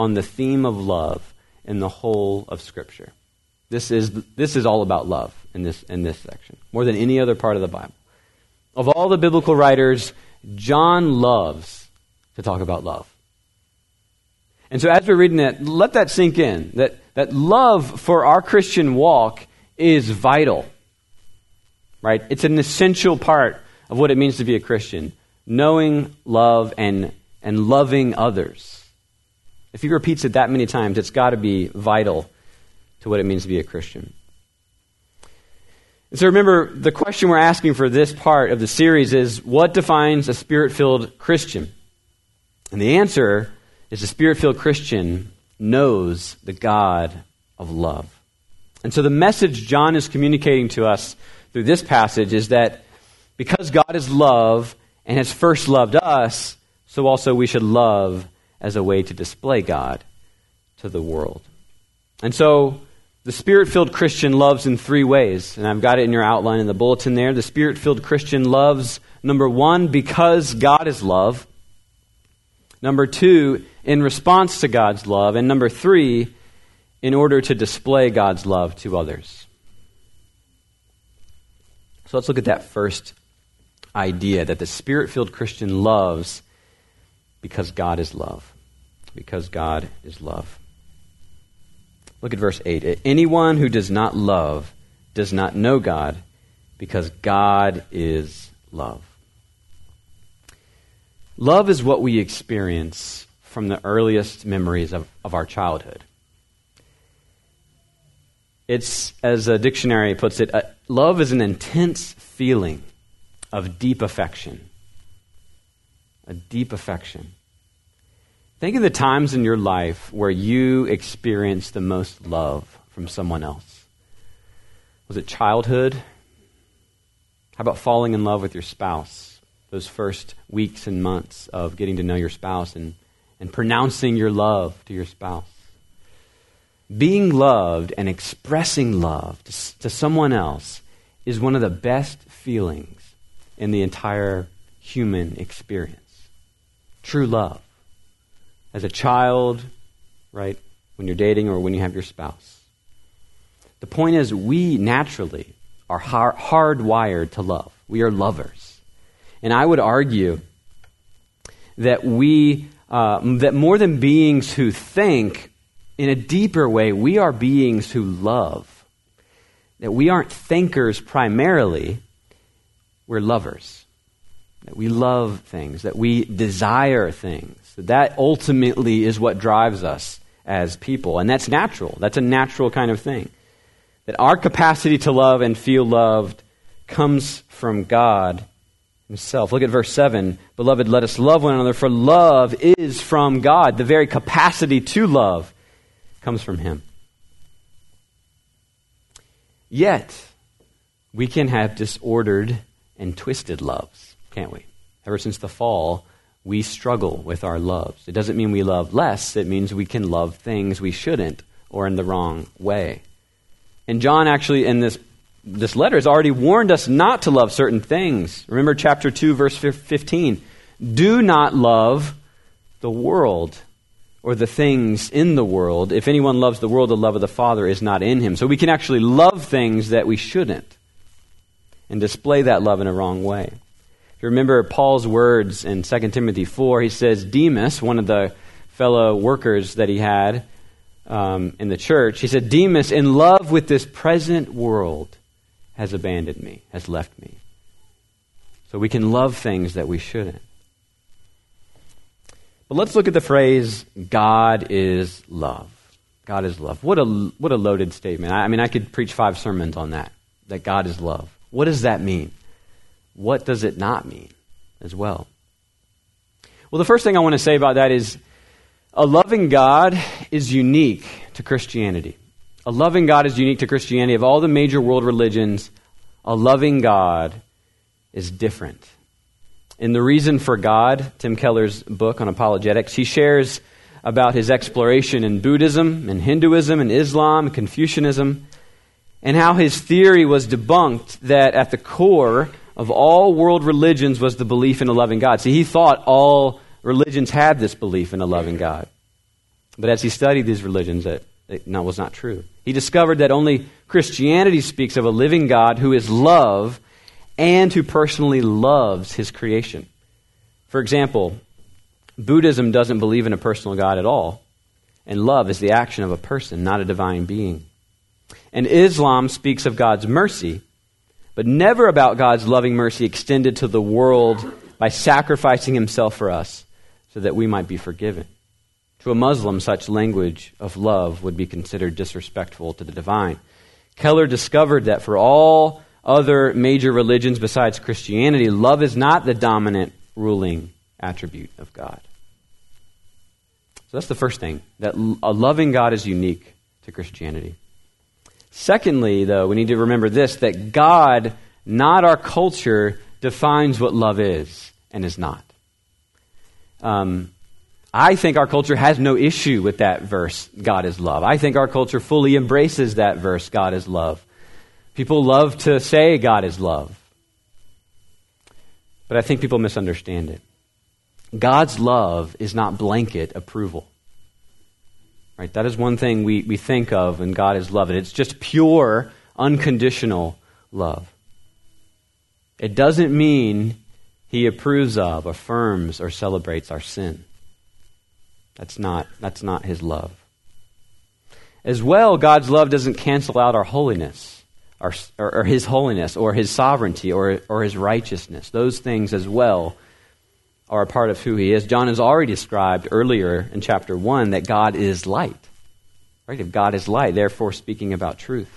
on the theme of love in the whole of Scripture. This is, this is all about love in this, in this section, more than any other part of the Bible. Of all the biblical writers, John loves to talk about love. And so as we're reading it, let that sink in that, that love for our Christian walk is vital. Right? It's an essential part of what it means to be a Christian. Knowing, love, and, and loving others. If he repeats it that many times, it's got to be vital to what it means to be a Christian. And so remember, the question we're asking for this part of the series is what defines a spirit filled Christian? And the answer is a spirit filled Christian knows the God of love. And so the message John is communicating to us through this passage is that because God is love and has first loved us, so also we should love as a way to display God to the world. And so the spirit filled Christian loves in three ways, and I've got it in your outline in the bulletin there. The spirit filled Christian loves, number one, because God is love. Number two, in response to God's love. And number three, in order to display God's love to others. So let's look at that first idea that the spirit filled Christian loves because God is love. Because God is love. Look at verse 8. Anyone who does not love does not know God because God is love. Love is what we experience from the earliest memories of, of our childhood. It's, as a dictionary puts it, uh, love is an intense feeling of deep affection. A deep affection. Think of the times in your life where you experienced the most love from someone else. Was it childhood? How about falling in love with your spouse? those first weeks and months of getting to know your spouse and, and pronouncing your love to your spouse. Being loved and expressing love to, to someone else is one of the best feelings in the entire human experience. True love. As a child, right, when you're dating or when you have your spouse. The point is, we naturally are hard, hardwired to love. We are lovers. And I would argue that we, uh, that more than beings who think, in a deeper way, we are beings who love. That we aren't thinkers primarily, we're lovers. That we love things, that we desire things. That, ultimately is what drives us as people. And that's natural. That's a natural kind of thing. That our capacity to love and feel loved comes from God himself. Look at verse 7. Beloved, let us love one another, for love is from God. The very capacity to love comes from him. Yet, we can have disordered and twisted loves, can't we? Ever since the fall, we struggle with our loves. It doesn't mean we love less, it means we can love things we shouldn't or in the wrong way. And John actually, in this this letter has already warned us not to love certain things. Remember chapter 2, verse 15. Do not love the world or the things in the world. If anyone loves the world, the love of the Father is not in him. So we can actually love things that we shouldn't and display that love in a wrong way. You remember Paul's words in 2 Timothy 4, he says, Demas, one of the fellow workers that he had um, in the church, he said, Demas, in love with this present world, has abandoned me, has left me. So we can love things that we shouldn't. But let's look at the phrase, God is love. God is love. What a, what a loaded statement. I, I mean, I could preach five sermons on that, that God is love. What does that mean? What does it not mean as well? Well, the first thing I want to say about that is a loving God is unique to Christianity. A loving God is unique to Christianity. Of all the major world religions, a loving God is different. In The Reason for God, Tim Keller's book on apologetics, he shares about his exploration in Buddhism and Hinduism and Islam and Confucianism, and how his theory was debunked that at the core of all world religions was the belief in a loving God. See, he thought all religions had this belief in a loving God. But as he studied these religions, that, that was not true. He discovered that only Christianity speaks of a living God who is love and who personally loves his creation. For example, Buddhism doesn't believe in a personal God at all, and love is the action of a person, not a divine being. And Islam speaks of God's mercy, but never about God's loving mercy extended to the world by sacrificing himself for us so that we might be forgiven. To a Muslim, such language of love would be considered disrespectful to the divine. Keller discovered that for all other major religions besides Christianity, love is not the dominant ruling attribute of God. So that's the first thing, that a loving God is unique to Christianity. Secondly, though, we need to remember this that God, not our culture, defines what love is and is not. Um, I think our culture has no issue with that verse, God is love. I think our culture fully embraces that verse, God is love. People love to say God is love. But I think people misunderstand it. God's love is not blanket approval. Right? That is one thing we, we think of and God is love. It's just pure, unconditional love. It doesn't mean he approves of, affirms, or celebrates our sin. That's not, that's not his love. As well, God's love doesn't cancel out our holiness, or, or, or his holiness, or his sovereignty, or, or his righteousness. Those things as well are a part of who he is. John has already described earlier in chapter 1 that God is light. Right? If God is light, therefore speaking about truth,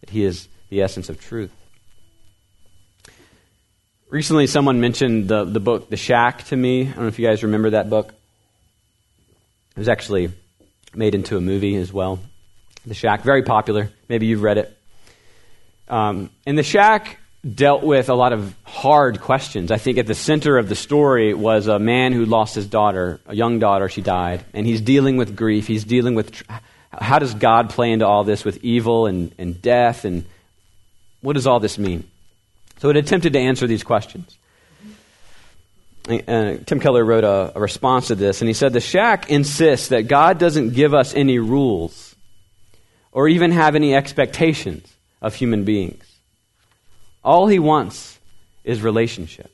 that he is the essence of truth. Recently, someone mentioned the, the book The Shack to me. I don't know if you guys remember that book. It was actually made into a movie as well. The Shack, very popular. Maybe you've read it. Um, and The Shack dealt with a lot of hard questions. I think at the center of the story was a man who lost his daughter, a young daughter, she died, and he's dealing with grief. He's dealing with tr- how does God play into all this with evil and, and death, and what does all this mean? So it attempted to answer these questions. Uh, Tim Keller wrote a, a response to this, and he said The shack insists that God doesn't give us any rules or even have any expectations of human beings. All he wants is relationship.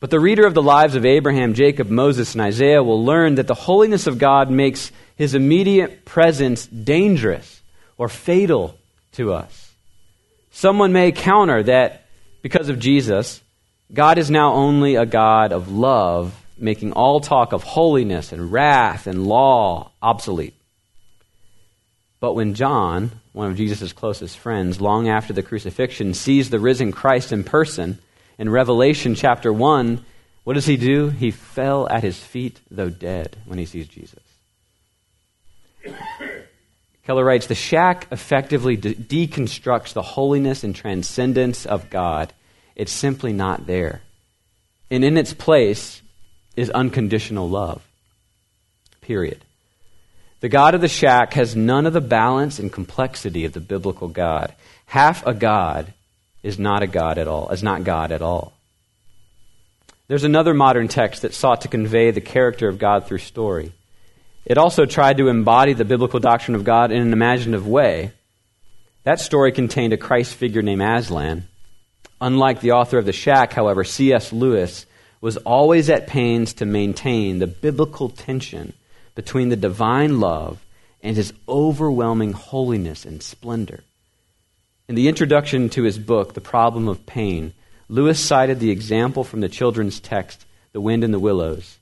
But the reader of the lives of Abraham, Jacob, Moses, and Isaiah will learn that the holiness of God makes his immediate presence dangerous or fatal to us. Someone may counter that because of Jesus, God is now only a God of love, making all talk of holiness and wrath and law obsolete. But when John, one of Jesus' closest friends, long after the crucifixion, sees the risen Christ in person, in Revelation chapter 1, what does he do? He fell at his feet, though dead, when he sees Jesus. Keller writes The shack effectively de- deconstructs the holiness and transcendence of God. It's simply not there. And in its place is unconditional love. Period. The God of the shack has none of the balance and complexity of the biblical God. Half a God is not a God at all, is not God at all. There's another modern text that sought to convey the character of God through story. It also tried to embody the biblical doctrine of God in an imaginative way. That story contained a Christ figure named Aslan. Unlike the author of The Shack, however, C.S. Lewis was always at pains to maintain the biblical tension between the divine love and his overwhelming holiness and splendor. In the introduction to his book, The Problem of Pain, Lewis cited the example from the children's text, The Wind and the Willows,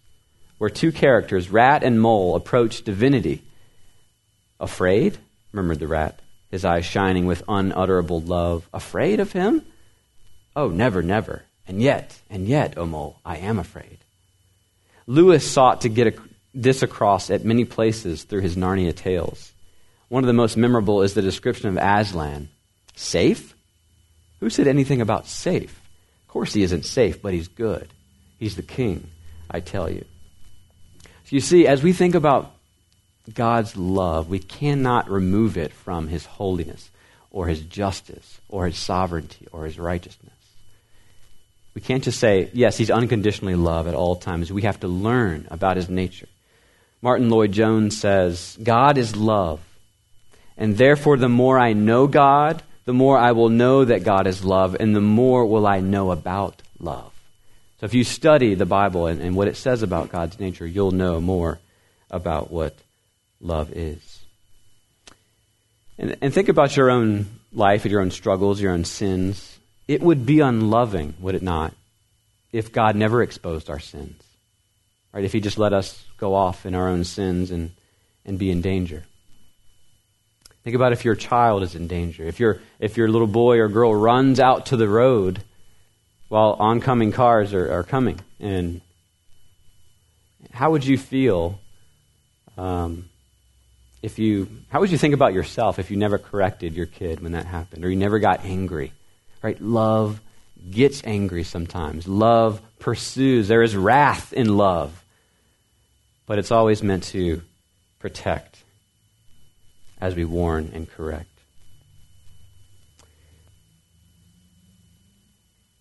where two characters, rat and mole, approach divinity. Afraid? murmured the rat, his eyes shining with unutterable love. Afraid of him? Oh, never, never. And yet, and yet, O mole, I am afraid. Lewis sought to get a, this across at many places through his Narnia tales. One of the most memorable is the description of Aslan. Safe? Who said anything about safe? Of course he isn't safe, but he's good. He's the king, I tell you. So you see, as we think about God's love, we cannot remove it from his holiness or his justice or his sovereignty or his righteousness. We can't just say, yes, he's unconditionally love at all times. We have to learn about his nature. Martyn Lloyd-Jones says, God is love. And therefore, the more I know God, the more I will know that God is love, and the more will I know about love. So if you study the Bible and, and what it says about God's nature, you'll know more about what love is. And, and think about your own life, and your own struggles, your own sins. It would be unloving, would it not, if God never exposed our sins? Right? If He just let us go off in our own sins and, and be in danger. Think about if your child is in danger. If, your if your little boy or girl runs out to the road while oncoming cars are, are coming. And how would you feel um, if you, how would you think about yourself if you never corrected your kid when that happened or you never got angry? Right? Love gets angry sometimes. Love pursues. There is wrath in love. But it's always meant to protect as we warn and correct.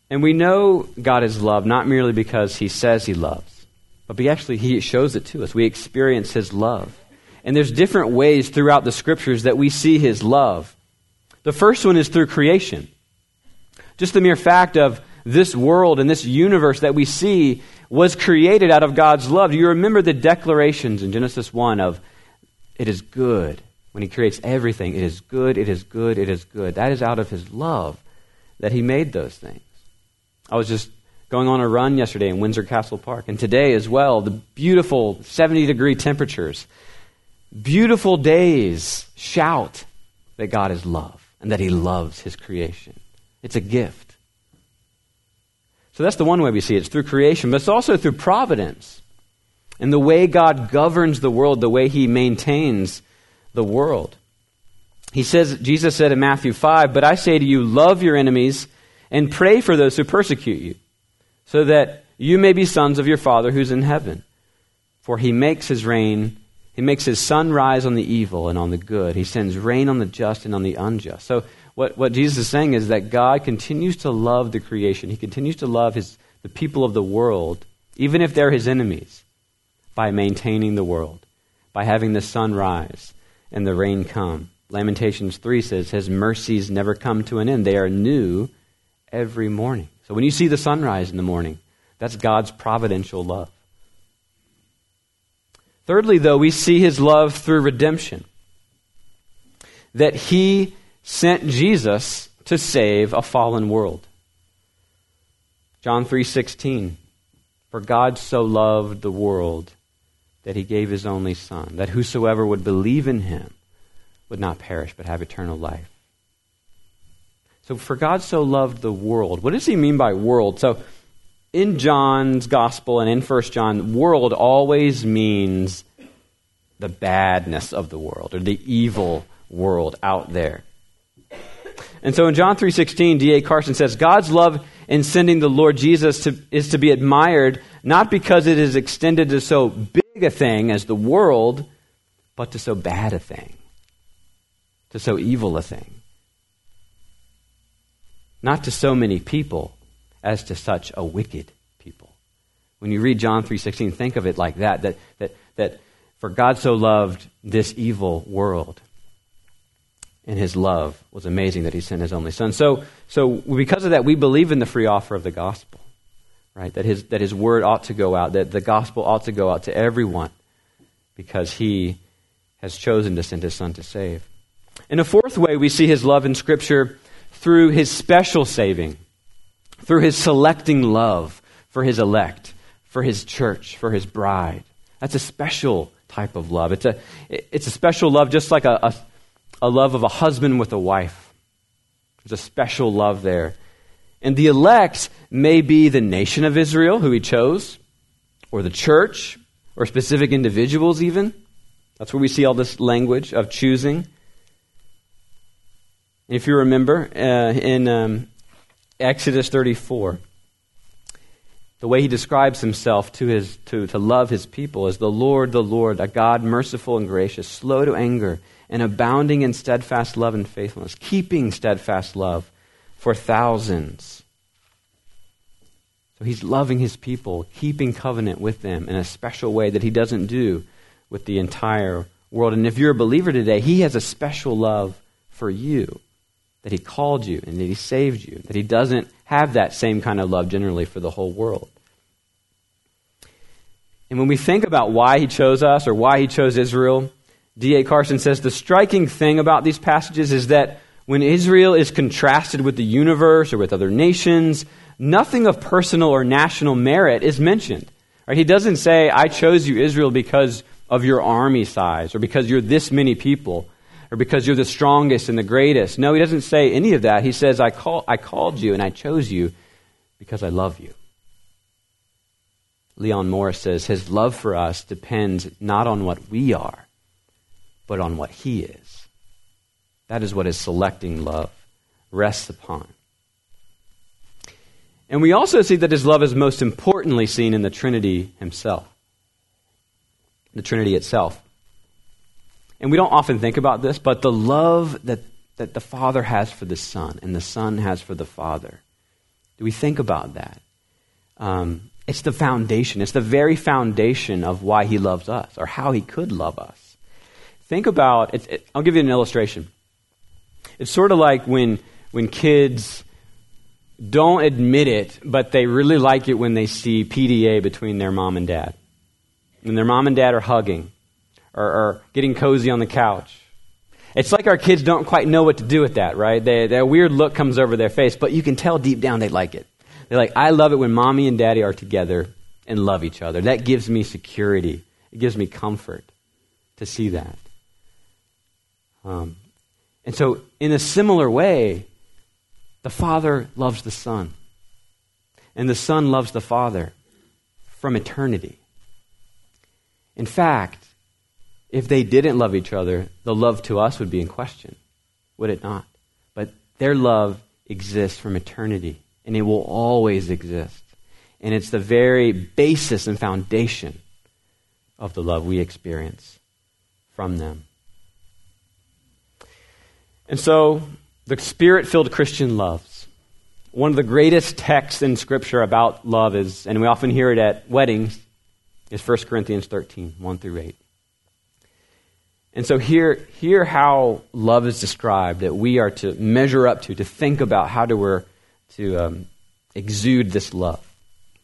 And we know God is love not merely because he says he loves, but actually he shows it to us. We experience his love. And there's different ways throughout the scriptures that we see his love. The first one is through creation. Just the mere fact of this world and this universe that we see was created out of God's love. You remember the declarations in Genesis 1 of it is good when he creates everything? It is good, it is good, it is good. That is out of his love that he made those things. I was just going on a run yesterday in Windsor Castle Park, and today as well, the beautiful 70 degree temperatures. Beautiful days shout that God is love and that He loves His creation. It's a gift. So that's the one way we see it. It's through creation, but it's also through providence and the way God governs the world, the way He maintains the world. He says, Jesus said in Matthew 5, But I say to you, love your enemies and pray for those who persecute you, so that you may be sons of your Father who's in heaven. For he makes his rain, he makes his sun rise on the evil and on the good. He sends rain on the just and on the unjust. So, what, what Jesus is saying is that God continues to love the creation. He continues to love his, the people of the world, even if they're his enemies, by maintaining the world, by having the sun rise and the rain come. Lamentations 3 says, His mercies never come to an end. They are new every morning. So when you see the sunrise in the morning, that's God's providential love. Thirdly, though, we see his love through redemption. That he sent Jesus to save a fallen world. John 3:16 For God so loved the world that he gave his only son that whosoever would believe in him would not perish but have eternal life. So, for God so loved the world. What does he mean by world? So, in John's gospel and in 1 John, world always means the badness of the world or the evil world out there. And so in John 3:16, D.A. Carson says God's love in sending the Lord Jesus to, is to be admired not because it is extended to so big a thing as the world, but to so bad a thing, to so evil a thing not to so many people as to such a wicked people. When you read John 3:16, think of it like that, that that that for God so loved this evil world. And his love was amazing that he sent his only son. So so because of that we believe in the free offer of the gospel. Right? That his that his word ought to go out, that the gospel ought to go out to everyone because he has chosen to send his son to save. In a fourth way, we see his love in Scripture through his special saving, through his selecting love for his elect, for his church, for his bride. That's a special type of love. It's a, it's a special love, just like a, a, a love of a husband with a wife. There's a special love there. And the elect may be the nation of Israel, who he chose, or the church, or specific individuals, even. That's where we see all this language of choosing. If you remember, uh, in um, Exodus 34, the way he describes himself to, his, to, to love his people is the Lord, the Lord, a God merciful and gracious, slow to anger, and abounding in steadfast love and faithfulness, keeping steadfast love for thousands. So he's loving his people, keeping covenant with them in a special way that he doesn't do with the entire world. And if you're a believer today, He has a special love for you, that He called you and that He saved you, that He doesn't have that same kind of love generally for the whole world. And when we think about why He chose us or why He chose Israel, D.A. Carson says the striking thing about these passages is that when Israel is contrasted with the universe or with other nations, nothing of personal or national merit is mentioned. Right? He doesn't say, I chose you, Israel, because of your army size, or because you're this many people, or because you're the strongest and the greatest. No, he doesn't say any of that. He says, I, call, I called you and I chose you because I love you. Leon Morris says, His love for us depends not on what we are, but on what He is. That is what His selecting love rests upon. And we also see that His love is most importantly seen in the Trinity Himself the Trinity itself. And we don't often think about this, but the love that, that the Father has for the Son and the Son has for the Father, do we think about that? Um, it's the foundation. It's the very foundation of why He loves us or how He could love us. Think about it, it, I'll give you an illustration. It's sort of like when, when kids don't admit it, but they really like it when they see PDA between their mom and dad and their mom and dad are hugging or, or getting cozy on the couch. It's like our kids don't quite know what to do with that, right? They, that weird look comes over their face, but you can tell deep down they like it. They're like, I love it when mommy and daddy are together and love each other. That gives me security. It gives me comfort to see that. Um, and so, in a similar way, the Father loves the Son, and the Son loves the Father from eternity. In fact, if they didn't love each other, the love to us would be in question, would it not? But their love exists from eternity, and it will always exist. And it's the very basis and foundation of the love we experience from them. And so, the spirit filled Christian loves. One of the greatest texts in Scripture about love is, and we often hear it at weddings, is 1 Corinthians 13, 1 through 8. And so here, hear how love is described that we are to measure up to, to think about how to, we're, to um, exude this love.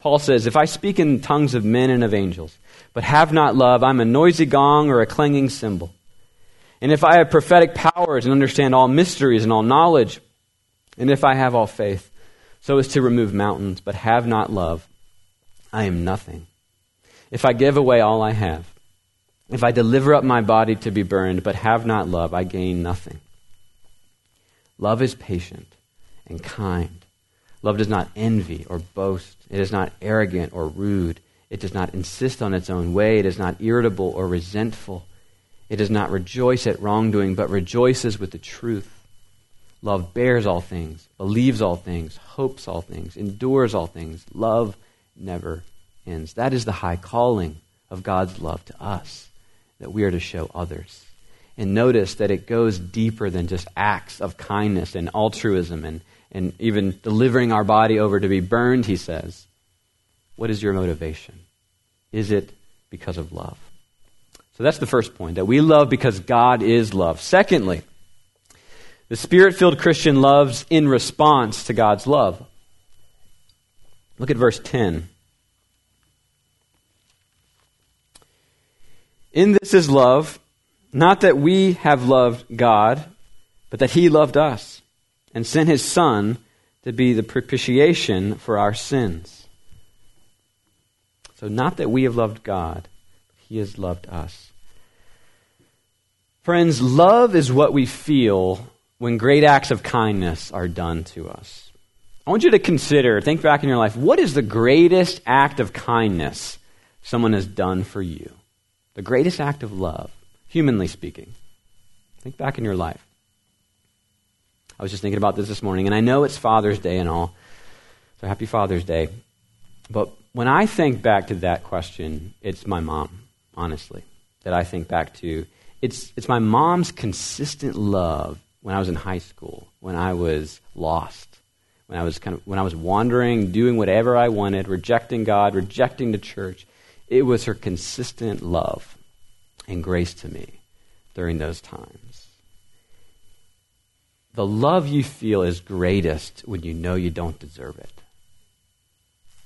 Paul says, If I speak in tongues of men and of angels, but have not love, I'm a noisy gong or a clanging cymbal. And if I have prophetic powers and understand all mysteries and all knowledge, and if I have all faith, so as to remove mountains, but have not love, I am nothing. If I give away all I have, if I deliver up my body to be burned, but have not love, I gain nothing. Love is patient and kind. Love does not envy or boast. It is not arrogant or rude. It does not insist on its own way. It is not irritable or resentful. It does not rejoice at wrongdoing, but rejoices with the truth. Love bears all things, believes all things, hopes all things, endures all things. Love never ends. That is the high calling of God's love to us that we are to show others. And notice that it goes deeper than just acts of kindness and altruism and, and even delivering our body over to be burned, he says. What is your motivation? Is it because of love? So that's the first point, that we love because God is love. Secondly, the spirit filled Christian loves in response to God's love. Look at verse 10. In this is love, not that we have loved God, but that He loved us and sent His Son to be the propitiation for our sins. So, not that we have loved God, He has loved us. Friends, love is what we feel when great acts of kindness are done to us. I want you to consider, think back in your life, what is the greatest act of kindness someone has done for you? The greatest act of love, humanly speaking. Think back in your life. I was just thinking about this this morning, and I know it's Father's Day and all. So happy Father's Day. But when I think back to that question, it's my mom, honestly, that I think back to. It's, it's my mom's consistent love when I was in high school, when I was lost, when I was kind of when I was wandering, doing whatever I wanted, rejecting God, rejecting the church. It was her consistent love and grace to me during those times. The love you feel is greatest when you know you don't deserve it.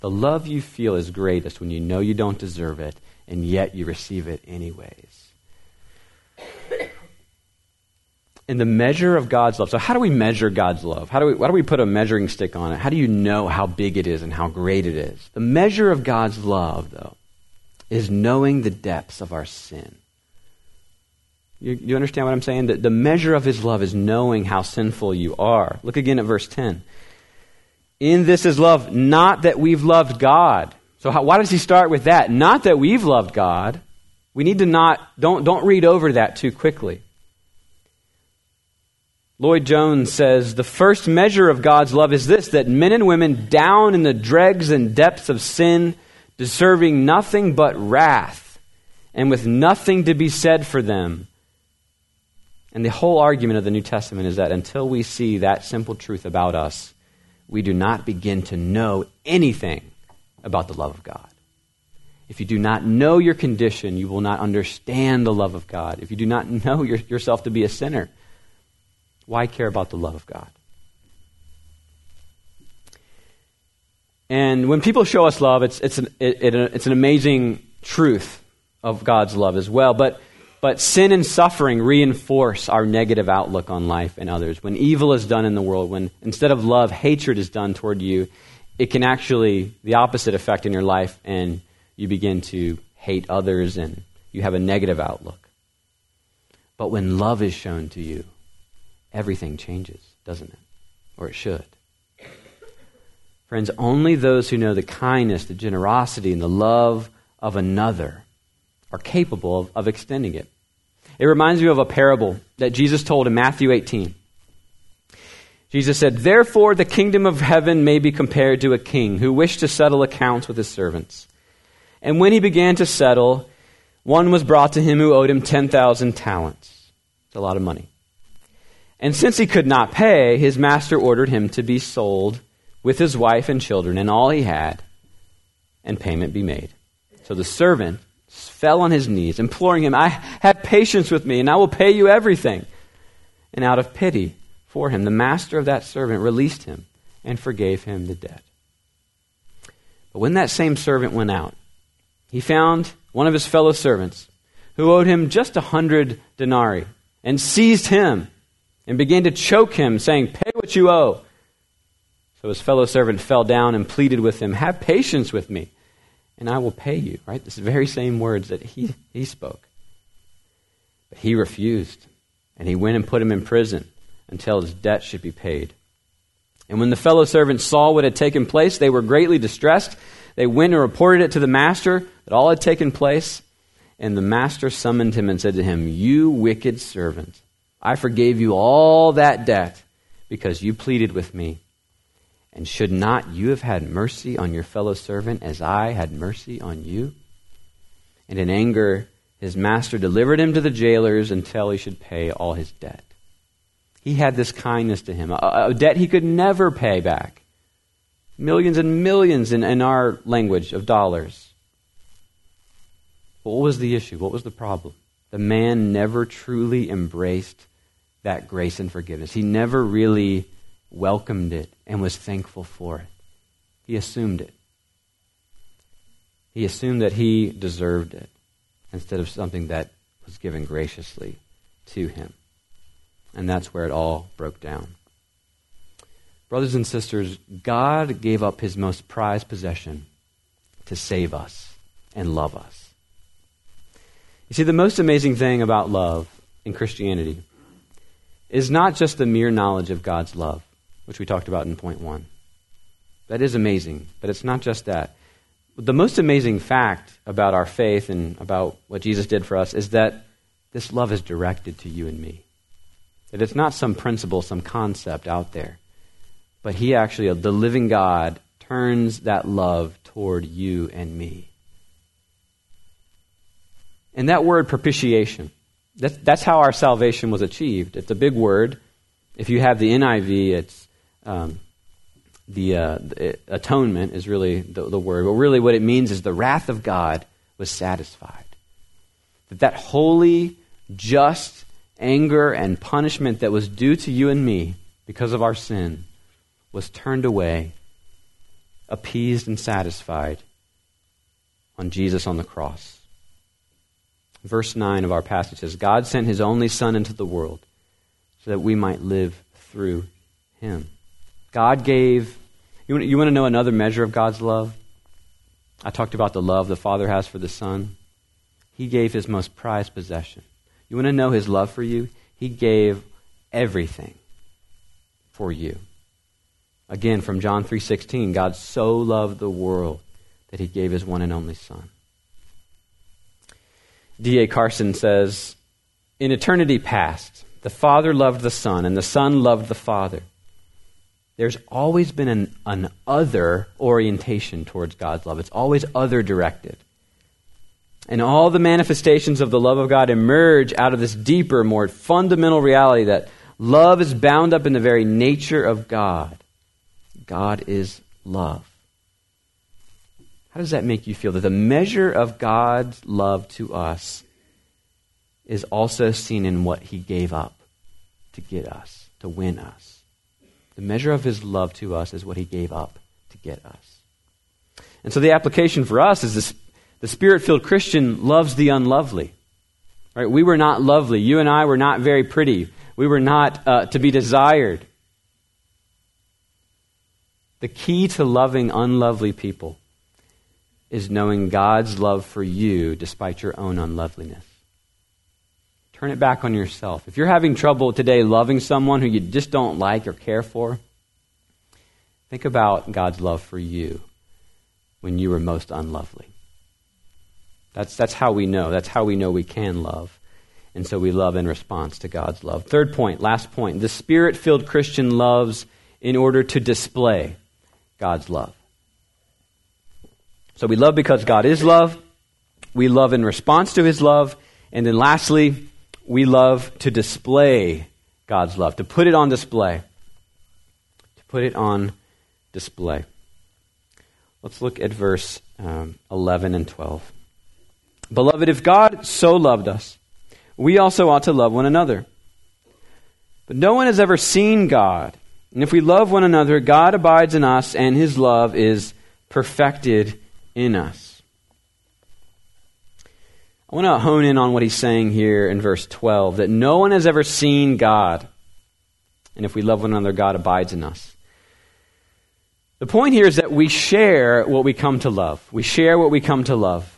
The love you feel is greatest when you know you don't deserve it, and yet you receive it anyways. In the measure of God's love. So, how do we measure God's love? How do we, why do we put a measuring stick on it? How do you know how big it is and how great it is? The measure of God's love, though, is knowing the depths of our sin. You, you understand what I'm saying? The, the measure of his love is knowing how sinful you are. Look again at verse 10. In this is love, not that we've loved God. So how, why does he start with that? Not that we've loved God. We need to not, don't, don't read over that too quickly. Lloyd Jones says the first measure of God's love is this that men and women down in the dregs and depths of sin, deserving nothing but wrath, and with nothing to be said for them, and the whole argument of the New Testament is that until we see that simple truth about us, we do not begin to know anything about the love of God. If you do not know your condition, you will not understand the love of God. If you do not know your, yourself to be a sinner, why care about the love of God? And when people show us love, it's, it's, an, it, it, it's an amazing truth of God's love as well. But but sin and suffering reinforce our negative outlook on life and others. When evil is done in the world, when instead of love, hatred is done toward you, it can actually, the opposite effect in your life, and you begin to hate others and you have a negative outlook. But when love is shown to you, everything changes, doesn't it? Or it should. Friends, only those who know the kindness, the generosity, and the love of another are capable of, of extending it. It reminds me of a parable that Jesus told in Matthew 18. Jesus said, Therefore the kingdom of heaven may be compared to a king who wished to settle accounts with his servants. And when he began to settle, one was brought to him who owed him 10,000 talents. It's a lot of money. And since he could not pay, his master ordered him to be sold with his wife and children and all he had, and payment be made. So the servant fell on his knees, imploring him, I have patience with me, and I will pay you everything. And out of pity for him, the master of that servant released him and forgave him the debt. But when that same servant went out, he found one of his fellow servants who owed him just a hundred denarii and seized him and began to choke him, saying, Pay what you owe. So his fellow servant fell down and pleaded with him, Have patience with me and I will pay you, right? This very same words that he, he spoke. But he refused, and he went and put him in prison until his debt should be paid. And when the fellow servants saw what had taken place, they were greatly distressed. They went and reported it to the master that all had taken place. And the master summoned him and said to him, You wicked servant, I forgave you all that debt because you pleaded with me. And should not you have had mercy on your fellow servant as I had mercy on you? And in anger, his master delivered him to the jailers until he should pay all his debt. He had this kindness to him, a, a debt he could never pay back. Millions and millions in, in our language of dollars. What was the issue? What was the problem? The man never truly embraced that grace and forgiveness. He never really welcomed it, and was thankful for it. He assumed it. He assumed that he deserved it instead of something that was given graciously to him. And that's where it all broke down. Brothers and sisters, God gave up his most prized possession to save us and love us. You see, the most amazing thing about love in Christianity is not just the mere knowledge of God's love, which we talked about in point one. That is amazing, but it's not just that. The most amazing fact about our faith and about what Jesus did for us is that this love is directed to you and me. That it's not some principle, some concept out there, but He actually, the living God, turns that love toward you and me. And that word propitiation, that's, that's how our salvation was achieved. It's a big word. If you have the NIV, it's um, the, uh, the, atonement is really the, the word, but really what it means is the wrath of God was satisfied. that that holy, just anger and punishment that was due to you and me because of our sin was turned away, appeased, and satisfied on Jesus on the cross. Verse 9 of our passage says, God sent his only Son into the world so that we might live through him. God gave. You want, you want to know another measure of God's love? I talked about the love the Father has for the Son. He gave his most prized possession. You want to know his love for you? He gave everything for you. Again, from John 3:16, God so loved the world that he gave his one and only son. D.A. Carson says, "In eternity past, the Father loved the Son and the Son loved the Father. There's always been an, an other orientation towards God's love. It's always other directed. And all the manifestations of the love of God emerge out of this deeper, more fundamental reality that love is bound up in the very nature of God. God is love. How does that make you feel? That the measure of God's love to us is also seen in what he gave up to get us, to win us. The measure of his love to us is what he gave up to get us. And so the application for us is this the spirit filled Christian loves the unlovely. Right? We were not lovely. You and I were not very pretty. We were not uh, to be desired. The key to loving unlovely people is knowing God's love for you despite your own unloveliness. Turn it back on yourself. If you're having trouble today loving someone who you just don't like or care for, think about God's love for you when you were most unlovely. That's, that's how we know. That's how we know we can love. And so we love in response to God's love. Third point, last point. The spirit filled Christian loves in order to display God's love. So we love because God is love. We love in response to his love. And then lastly, we love to display God's love, to put it on display. To put it on display. Let's look at verse um, 11 and 12. Beloved, if God so loved us, we also ought to love one another. But no one has ever seen God. And if we love one another, God abides in us, and his love is perfected in us. I want to hone in on what he's saying here in verse 12 that no one has ever seen God. And if we love one another, God abides in us. The point here is that we share what we come to love. We share what we come to love.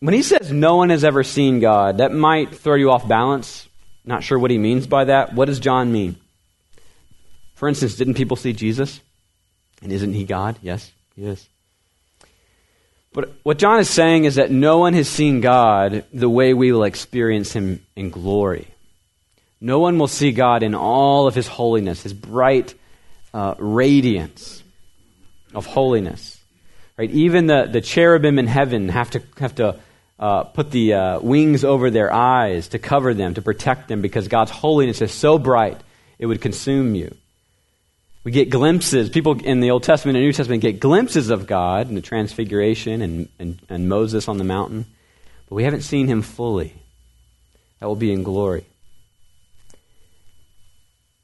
When he says no one has ever seen God, that might throw you off balance. Not sure what he means by that. What does John mean? For instance, didn't people see Jesus? And isn't he God? Yes, he is. But what John is saying is that no one has seen God the way we will experience him in glory. No one will see God in all of his holiness, his bright uh, radiance of holiness. Right? Even the, the cherubim in heaven have to, have to uh, put the uh, wings over their eyes to cover them, to protect them, because God's holiness is so bright it would consume you. We get glimpses, people in the Old Testament and New Testament get glimpses of God in the Transfiguration and, and, and Moses on the mountain, but we haven't seen him fully. That will be in glory.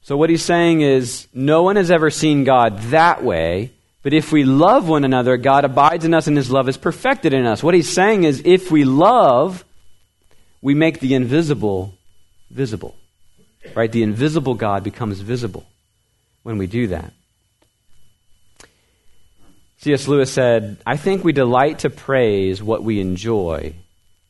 So, what he's saying is, no one has ever seen God that way, but if we love one another, God abides in us and his love is perfected in us. What he's saying is if we love, we make the invisible visible. Right? The invisible God becomes visible when we do that. C.S. Lewis said, I think we delight to praise what we enjoy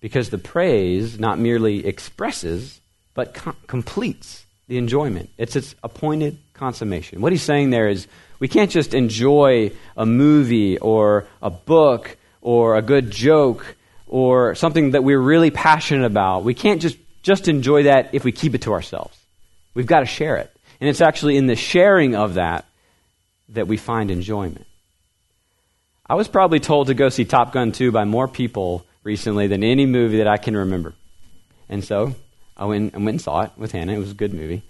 because the praise not merely expresses, but com- completes the enjoyment. It's its appointed consummation. What he's saying there is we can't just enjoy a movie or a book or a good joke or something that we're really passionate about. We can't just, just enjoy that if we keep it to ourselves. We've got to share it. And it's actually in the sharing of that that we find enjoyment. I was probably told to go see Top Gun 2 by more people recently than any movie that I can remember. And so I went, I went and saw it with Hannah. It was a good movie.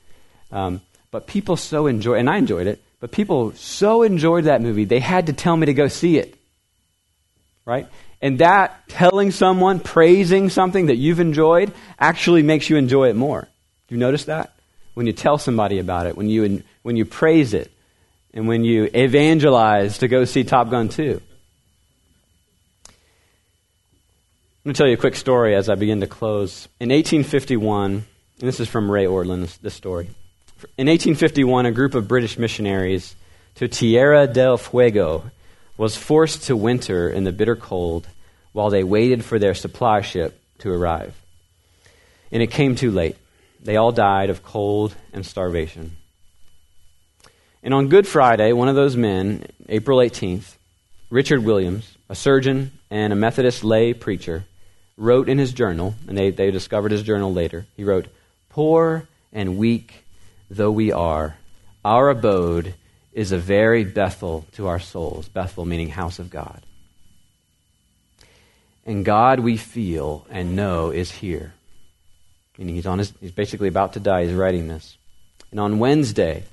Um, but people so enjoy, and I enjoyed it, but people so enjoyed that movie, they had to tell me to go see it. right? And that telling someone, praising something that you've enjoyed, actually makes you enjoy it more. Do you notice that? When you tell somebody about it, when you, when you praise it, and when you evangelize to go see Top Gun 2. I'm going to tell you a quick story as I begin to close. In 1851, and this is from Ray Ortlund, this, this story. In 1851, a group of British missionaries to Tierra del Fuego was forced to winter in the bitter cold while they waited for their supply ship to arrive. And it came too late. They all died of cold and starvation. And on Good Friday, one of those men, April 18th, Richard Williams, a surgeon and a Methodist lay preacher, wrote in his journal, and they, they discovered his journal later, he wrote, Poor and weak though we are, our abode is a very Bethel to our souls. Bethel meaning house of God. And God we feel and know is here. Meaning he's on his, he's basically about to die. He's writing this. And on Wednesday,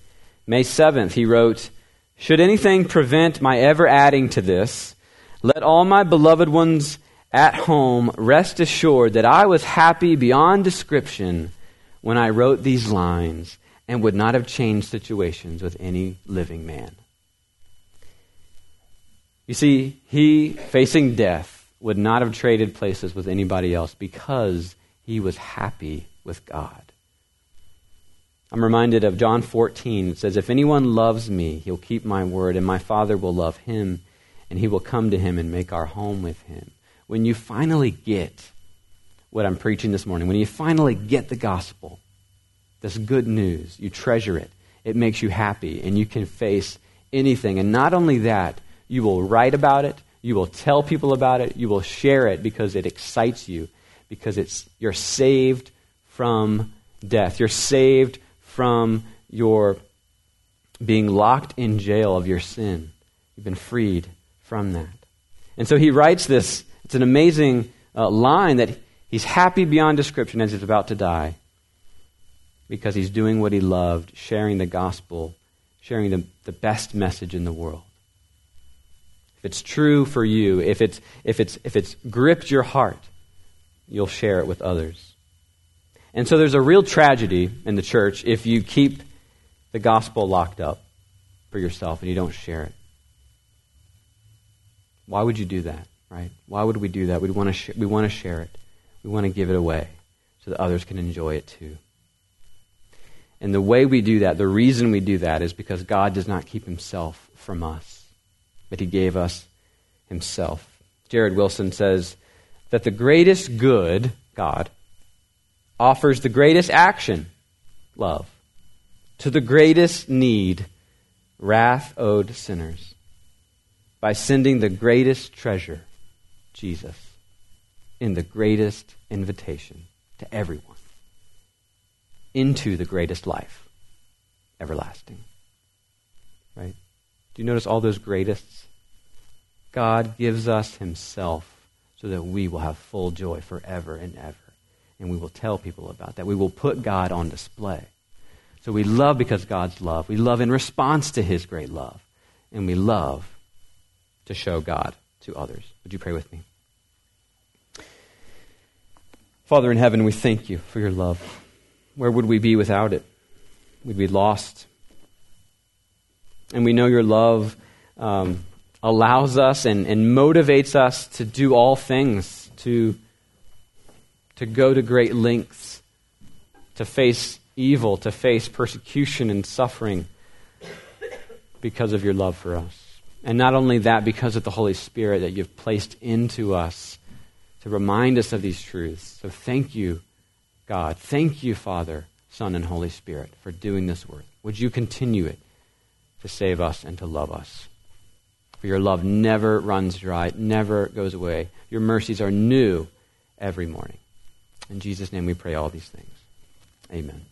May 7th, he wrote, Should anything prevent my ever adding to this, let all my beloved ones at home rest assured that I was happy beyond description when I wrote these lines and would not have changed situations with any living man. You see, he, facing death, would not have traded places with anybody else because he was happy with God. I'm reminded of John 14. It says, If anyone loves me, he'll keep my word, and my Father will love him, and he will come to him and make our home with him. When you finally get what I'm preaching this morning, when you finally get the gospel, this good news. You treasure it. It makes you happy, and you can face anything. And not only that, you will write about it, you will tell people about it, you will share it because it excites you, because it's, you're saved from death. You're saved from your being locked in jail of your sin. You've been freed from that. And so he writes this. It's an amazing uh, line that he's happy beyond description as he's about to die because he's doing what he loved, sharing the gospel, sharing the, the best message in the world. If it's true for you, if it's, if, it's, if it's gripped your heart, you'll share it with others. And so there's a real tragedy in the church if you keep the gospel locked up for yourself and you don't share it. Why would you do that, right? Why would we do that? We want to sh- we want to share it. We want to give it away so that others can enjoy it too. And the way we do that, the reason we do that is because God does not keep himself from us, but he gave us himself. Jared Wilson says that the greatest good, God, offers the greatest action, love, to the greatest need, wrath owed sinners, by sending the greatest treasure, Jesus, in the greatest invitation to everyone into the greatest life, everlasting. Right? Do you notice all those greatests? God gives us Himself so that we will have full joy forever and ever. And we will tell people about that. We will put God on display. So we love because God's love. We love in response to His great love. And we love to show God to others. Would you pray with me? Father in heaven, we thank you for your love. Where would we be without it? We'd be lost. And we know your love um, allows us and, and motivates us to do all things, to, to go to great lengths, to face evil, to face persecution and suffering because of your love for us. And not only that, because of the Holy Spirit that you've placed into us to remind us of these truths. So thank you God. Thank you, Father, Son, and Holy Spirit, for doing this work. Would you continue it to save us and to love us? For your love never runs dry, never goes away. Your mercies are new every morning. In Jesus' name we pray all these things. Amen.